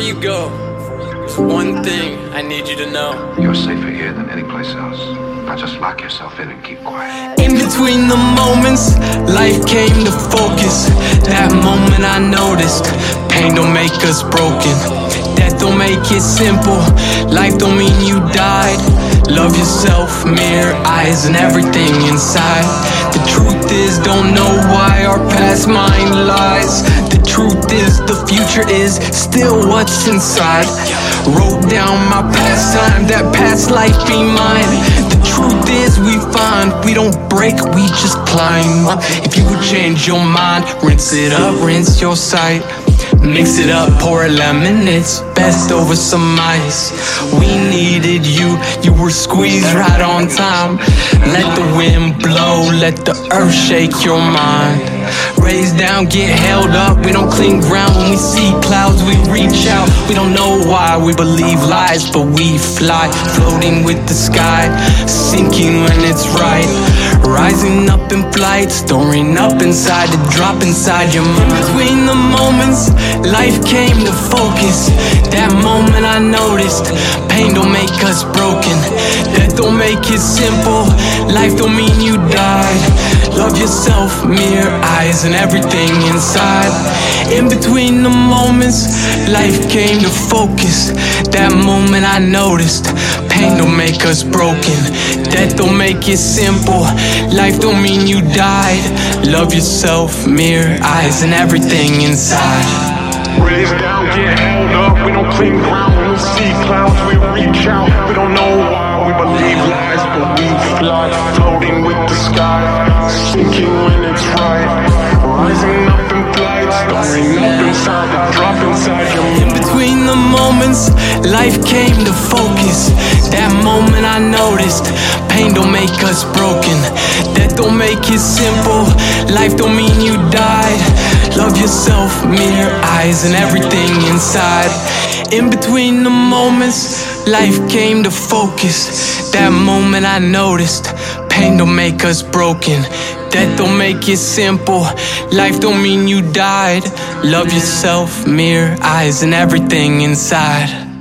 you go, there's one thing I need you to know. You're safer here than any place else. Now just lock yourself in and keep quiet. In between the moments, life came to focus. That moment I noticed, pain don't make us broken. Death don't make it simple. Life don't mean you died. Love yourself, mirror, eyes, and everything inside. The truth is, don't know why our past mind future is still what's inside. Wrote down my past time, that past life be mine. The truth is, we find we don't break, we just climb. If you would change your mind, rinse it up, rinse your sight. Mix it up, pour a lemon, it's best over some ice. We you were squeezed right on time. Let the wind blow, let the earth shake your mind. Raise down, get held up, we don't clean ground when we see clouds, we reach out. We don't know why we believe lies, but we fly, floating with the sky, sinking when it's right. Rising up in flight, storing up inside to drop inside your mind. Between the moments, life came to focus. That moment I noticed, pain don't make us broken. Death don't make it simple. Life don't mean you died. Love yourself, mirror, eyes, and everything inside. In between the moments, life came to focus. That moment I noticed, pain don't make us broken. Death don't make it simple. Life don't mean you died. Love yourself, mirror, eyes, and everything inside. Raise down, get held up. We don't clean ground we see clouds. We reach out. We don't know why we believe lies, but we fly, floating with the sky, sinking when it's right. Rising up in flight, storing up inside, to drop inside your In between the moments, life came to focus. That moment I noticed, pain don't make us broken. Death don't make it simple. Life don't mean you. Yourself, mirror, eyes, and everything inside. In between the moments, life came to focus. That moment I noticed, pain don't make us broken. Death don't make it simple. Life don't mean you died. Love yourself, mirror, eyes, and everything inside.